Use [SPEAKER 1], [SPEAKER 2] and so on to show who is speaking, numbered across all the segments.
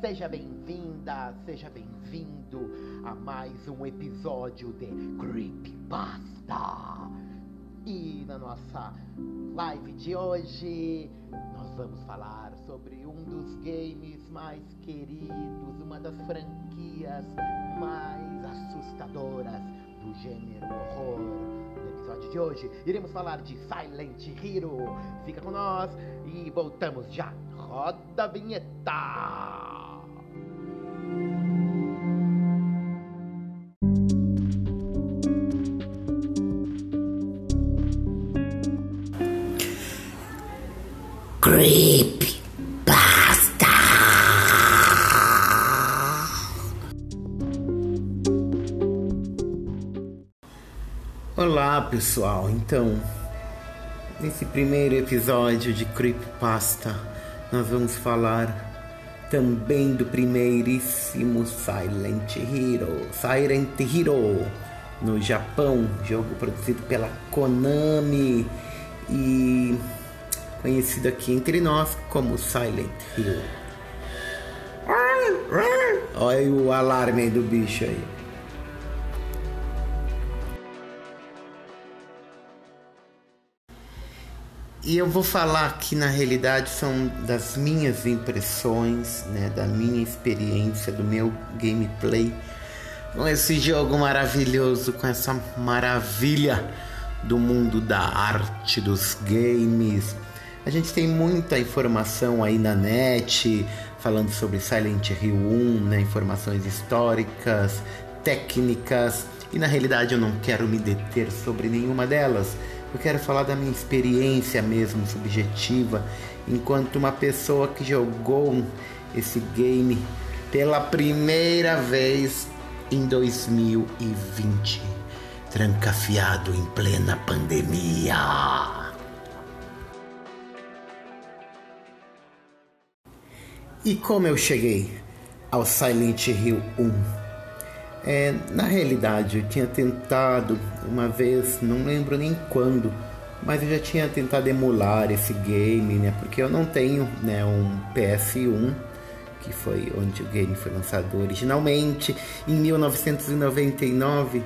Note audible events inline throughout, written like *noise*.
[SPEAKER 1] Seja bem-vinda, seja bem-vindo a mais um episódio de Creepypasta. E na nossa live de hoje, nós vamos falar sobre um dos games mais queridos, uma das franquias mais assustadoras do gênero horror. No episódio de hoje, iremos falar de Silent Hero. Fica com nós e voltamos já. Roda a vinheta!
[SPEAKER 2] Creep Pasta.
[SPEAKER 1] Olá pessoal, então nesse primeiro episódio de Creepypasta nós vamos falar também do primeiríssimo Silent Hero, Silent Hero no Japão, jogo produzido pela Konami e conhecido aqui entre nós como Silent Hill. Olha o alarme aí do bicho aí. E eu vou falar que na realidade são das minhas impressões, né, da minha experiência, do meu gameplay com esse jogo maravilhoso, com essa maravilha do mundo da arte dos games. A gente tem muita informação aí na net falando sobre Silent Hill 1, né, informações históricas, técnicas, e na realidade eu não quero me deter sobre nenhuma delas. Eu quero falar da minha experiência mesmo subjetiva, enquanto uma pessoa que jogou esse game pela primeira vez em 2020, trancafiado em plena pandemia. E como eu cheguei ao Silent Hill 1? É, na realidade, eu tinha tentado uma vez, não lembro nem quando, mas eu já tinha tentado emular esse game, né? Porque eu não tenho né, um PS1, que foi onde o game foi lançado originalmente, em 1999.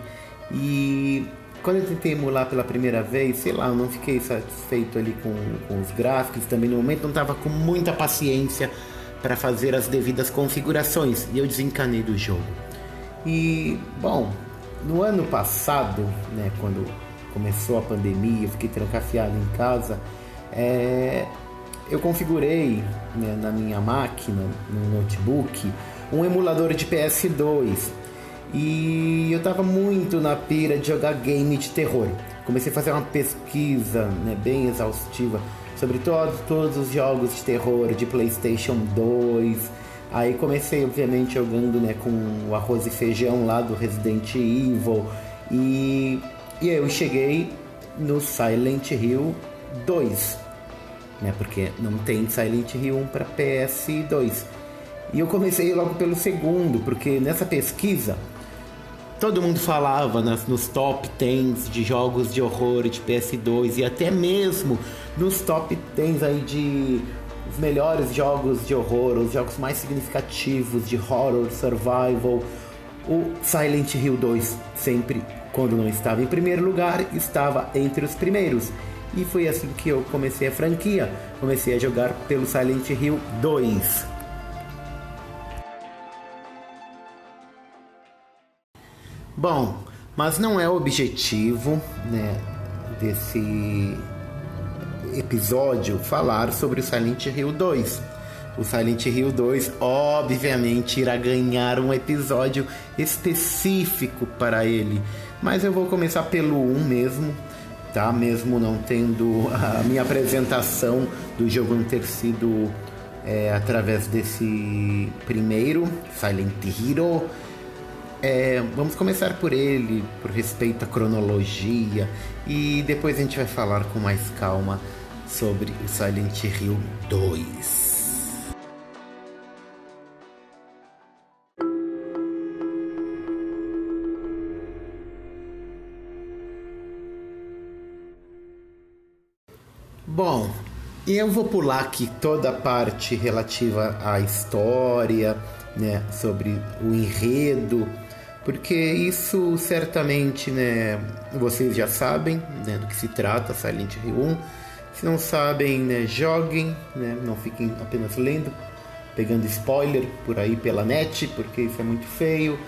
[SPEAKER 1] E quando eu tentei emular pela primeira vez, sei lá, eu não fiquei satisfeito ali com, com os gráficos, também no momento não estava com muita paciência para fazer as devidas configurações e eu desencanei do jogo. E, bom, no ano passado, né, quando começou a pandemia, eu fiquei trancafiado em casa, é, eu configurei né, na minha máquina, no notebook, um emulador de PS2. E eu estava muito na pira de jogar game de terror. Comecei a fazer uma pesquisa né, bem exaustiva sobre todos, todos os jogos de terror de PlayStation 2, Aí comecei, obviamente, jogando né, com o arroz e feijão lá do Resident Evil. E, e eu cheguei no Silent Hill 2. Né, porque não tem Silent Hill 1 para PS2. E eu comecei logo pelo segundo, porque nessa pesquisa todo mundo falava nas, nos top 10 de jogos de horror de PS2 e até mesmo nos top 10 aí de os melhores jogos de horror, os jogos mais significativos de horror, survival. O Silent Hill 2 sempre, quando não estava em primeiro lugar, estava entre os primeiros. E foi assim que eu comecei a franquia. Comecei a jogar pelo Silent Hill 2. Bom, mas não é o objetivo né, desse episódio falar sobre o Silent Hill 2. O Silent Hill 2, obviamente, irá ganhar um episódio específico para ele. Mas eu vou começar pelo 1 mesmo, tá? Mesmo não tendo a minha apresentação do jogo não ter sido é, através desse primeiro, Silent Hero. É, vamos começar por ele, por respeito à cronologia, e depois a gente vai falar com mais calma sobre o Silent Hill 2. Bom, eu vou pular aqui toda a parte relativa à história, né, sobre o enredo, porque isso certamente, né, vocês já sabem, né, do que se trata Silent Hill 1. Se não sabem, né, joguem, né, não fiquem apenas lendo, pegando spoiler por aí pela net, porque isso é muito feio.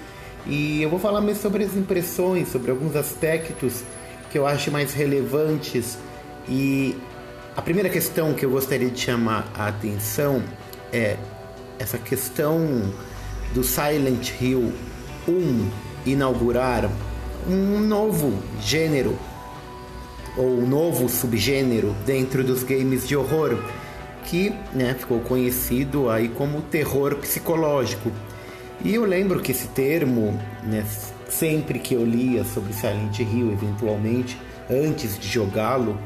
[SPEAKER 1] E eu vou falar mais sobre as impressões, sobre alguns aspectos que eu acho mais relevantes e a primeira questão que eu gostaria de chamar a atenção é essa questão do Silent Hill 1 inaugurar um novo gênero ou um novo subgênero dentro dos games de horror que né, ficou conhecido aí como terror psicológico. E eu lembro que esse termo, né, sempre que eu lia sobre Silent Hill, eventualmente, antes de jogá-lo,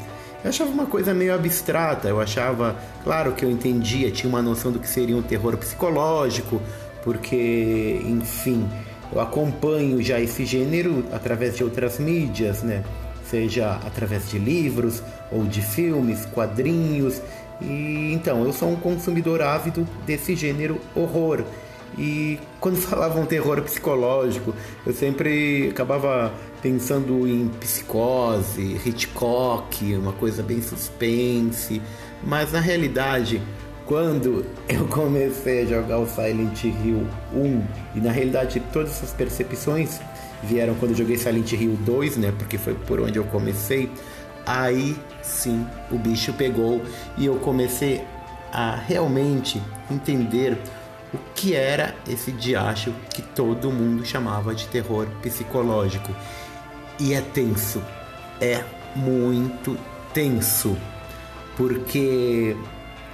[SPEAKER 1] eu achava uma coisa meio abstrata. Eu achava, claro que eu entendia, tinha uma noção do que seria um terror psicológico, porque, enfim, eu acompanho já esse gênero através de outras mídias, né? Seja através de livros ou de filmes, quadrinhos. E então, eu sou um consumidor ávido desse gênero horror. E quando *laughs* falavam terror psicológico, eu sempre acabava pensando em psicose, Hitchcock, uma coisa bem suspense. Mas na realidade, quando eu comecei a jogar o Silent Hill 1, e na realidade todas essas percepções vieram quando eu joguei Silent Hill 2, né? Porque foi por onde eu comecei. Aí sim o bicho pegou e eu comecei a realmente entender o que era esse diacho que todo mundo chamava de terror psicológico. E é tenso, é muito tenso, porque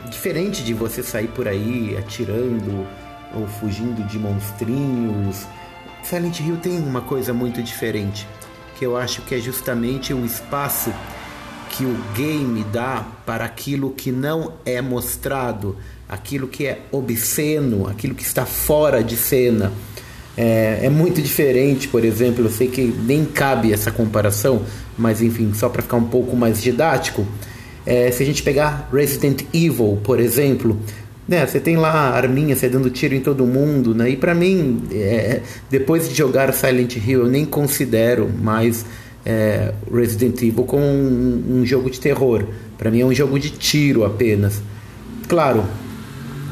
[SPEAKER 1] diferente de você sair por aí atirando ou fugindo de monstrinhos, Silent Hill tem uma coisa muito diferente, que eu acho que é justamente o espaço que o game dá para aquilo que não é mostrado, aquilo que é obsceno, aquilo que está fora de cena. É, é, muito diferente, por exemplo, eu sei que nem cabe essa comparação, mas enfim, só para ficar um pouco mais didático, é, se a gente pegar Resident Evil, por exemplo, né, você tem lá a arminha, você dando tiro em todo mundo, né? E para mim, é, depois de jogar Silent Hill, eu nem considero mais é, Resident Evil como um, um jogo de terror. Para mim é um jogo de tiro apenas. Claro,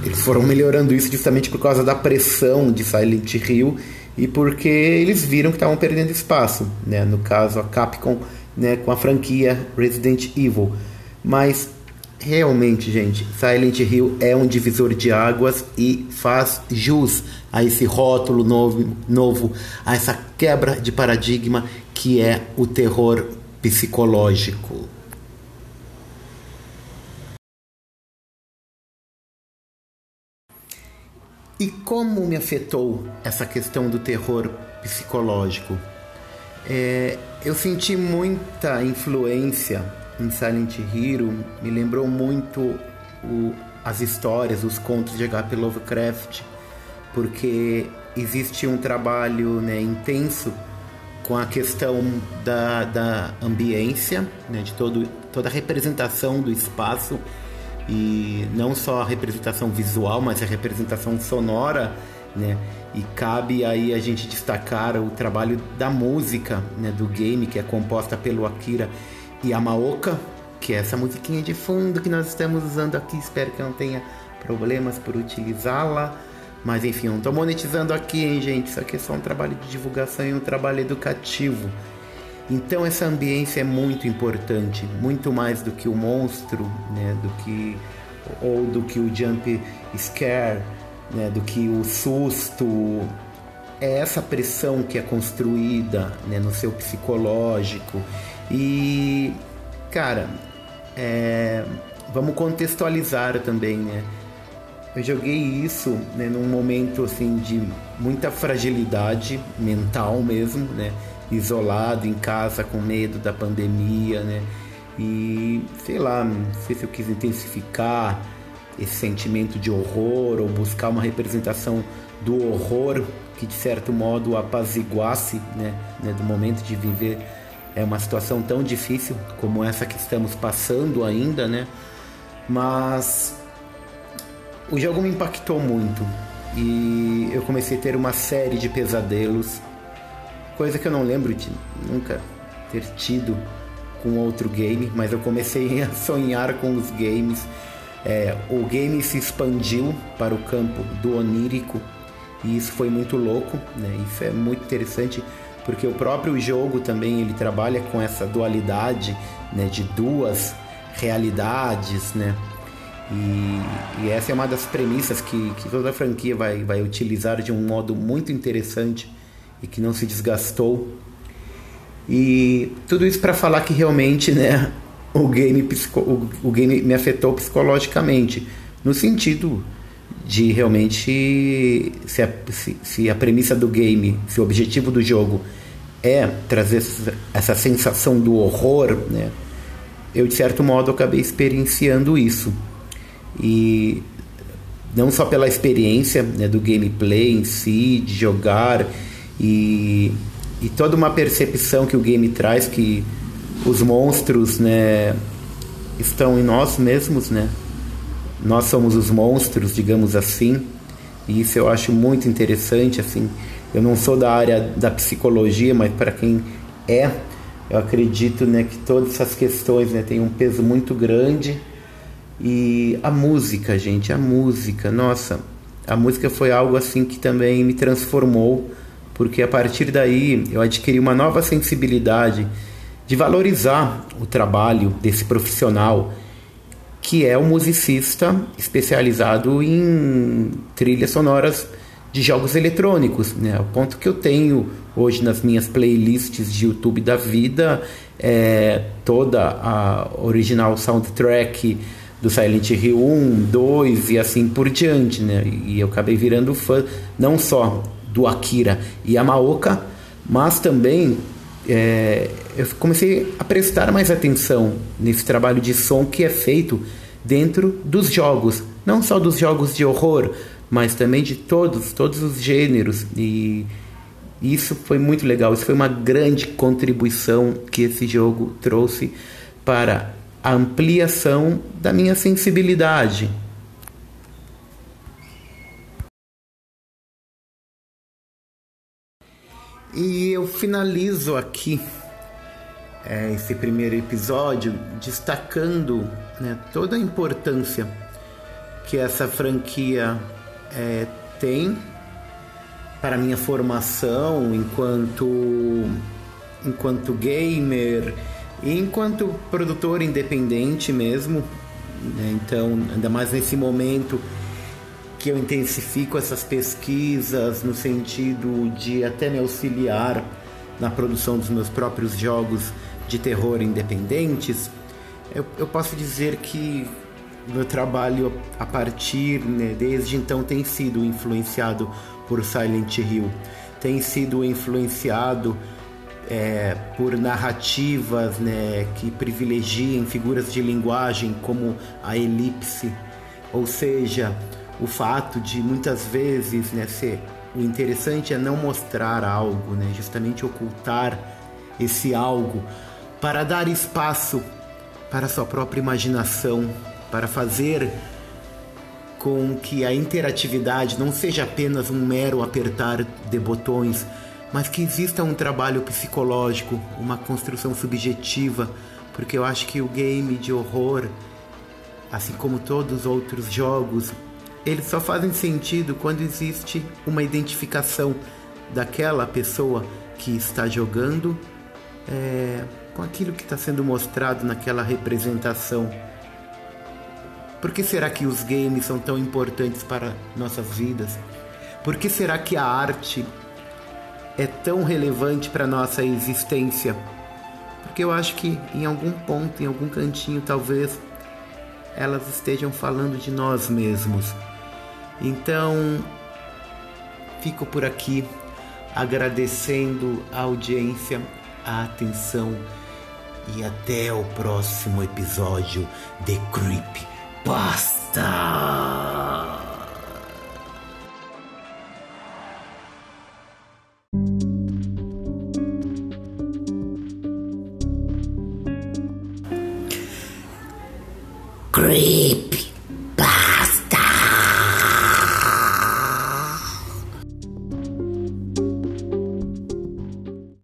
[SPEAKER 1] eles foram melhorando isso justamente por causa da pressão de Silent Hill e porque eles viram que estavam perdendo espaço, né? No caso a Capcom, né, com a franquia Resident Evil. Mas realmente, gente, Silent Hill é um divisor de águas e faz jus a esse rótulo novo, novo a essa quebra de paradigma que é o terror psicológico. E como me afetou essa questão do terror psicológico? É, eu senti muita influência em Silent Hill, me lembrou muito o, as histórias, os contos de H.P. Lovecraft, porque existe um trabalho né, intenso com a questão da, da ambiência, né, de todo, toda a representação do espaço e não só a representação visual, mas a representação sonora, né? E cabe aí a gente destacar o trabalho da música, né, do game que é composta pelo Akira Yamaoka, que é essa musiquinha de fundo que nós estamos usando aqui. Espero que não tenha problemas por utilizá-la. Mas enfim, não estou monetizando aqui, hein, gente? Isso aqui é só um trabalho de divulgação e um trabalho educativo. Então essa ambiência é muito importante, muito mais do que o monstro, né, do que ou do que o jump scare, né, do que o susto. É essa pressão que é construída né, no seu psicológico. E, cara, é, vamos contextualizar também, né? Eu joguei isso né, num momento assim de muita fragilidade mental mesmo, né? isolado em casa com medo da pandemia, né? E sei lá, não sei se eu quis intensificar esse sentimento de horror ou buscar uma representação do horror que de certo modo apaziguasse, né, né do momento de viver é uma situação tão difícil como essa que estamos passando ainda, né? Mas o jogo me impactou muito e eu comecei a ter uma série de pesadelos, coisa que eu não lembro de nunca ter tido com outro game, mas eu comecei *laughs* a sonhar com os games. É, o game se expandiu para o campo do onírico e isso foi muito louco, né? Isso é muito interessante porque o próprio jogo também ele trabalha com essa dualidade né, de duas realidades, né? E, e, essa é uma das premissas que, que toda a franquia vai, vai utilizar de um modo muito interessante e que não se desgastou. E tudo isso para falar que realmente né, o, game, o, o game me afetou psicologicamente, no sentido de realmente se a, se, se a premissa do game, se o objetivo do jogo é trazer essa sensação do horror, né? Eu de certo modo acabei experienciando isso. E não só pela experiência né, do gameplay em si, de jogar e, e toda uma percepção que o game traz que os monstros né, estão em nós mesmos, né? Nós somos os monstros, digamos assim. E isso eu acho muito interessante, assim. Eu não sou da área da psicologia, mas para quem é, eu acredito, né, que todas essas questões, né, têm um peso muito grande e a música, gente, a música, nossa, a música foi algo assim que também me transformou, porque a partir daí eu adquiri uma nova sensibilidade de valorizar o trabalho desse profissional que é o musicista especializado em trilhas sonoras de jogos eletrônicos, né? O ponto que eu tenho hoje nas minhas playlists de YouTube da vida é toda a original soundtrack do Silent Hill 1, 2 e assim por diante, né? E eu acabei virando fã não só do Akira Yamaoka, mas também é, eu comecei a prestar mais atenção nesse trabalho de som que é feito dentro dos jogos, não só dos jogos de horror, mas também de todos, todos os gêneros. E isso foi muito legal, isso foi uma grande contribuição que esse jogo trouxe para a ampliação da minha sensibilidade. E eu finalizo aqui é, esse primeiro episódio destacando né, toda a importância que essa franquia é, tem para minha formação enquanto enquanto gamer enquanto produtor independente mesmo, né? então, ainda mais nesse momento que eu intensifico essas pesquisas no sentido de até me auxiliar na produção dos meus próprios jogos de terror independentes, eu, eu posso dizer que meu trabalho a partir, né, desde então, tem sido influenciado por Silent Hill, tem sido influenciado é, por narrativas né, que privilegiem figuras de linguagem como a elipse, ou seja, o fato de muitas vezes né, ser, o interessante é não mostrar algo, né, justamente ocultar esse algo para dar espaço para sua própria imaginação, para fazer com que a interatividade não seja apenas um mero apertar de botões, mas que exista um trabalho psicológico, uma construção subjetiva, porque eu acho que o game de horror, assim como todos os outros jogos, eles só fazem sentido quando existe uma identificação daquela pessoa que está jogando é, com aquilo que está sendo mostrado naquela representação. Por que será que os games são tão importantes para nossas vidas? Por que será que a arte é tão relevante para nossa existência? Porque eu acho que em algum ponto, em algum cantinho, talvez elas estejam falando de nós mesmos. Então, fico por aqui agradecendo a audiência, a atenção e até o próximo episódio de Creep Basta!
[SPEAKER 2] Creep.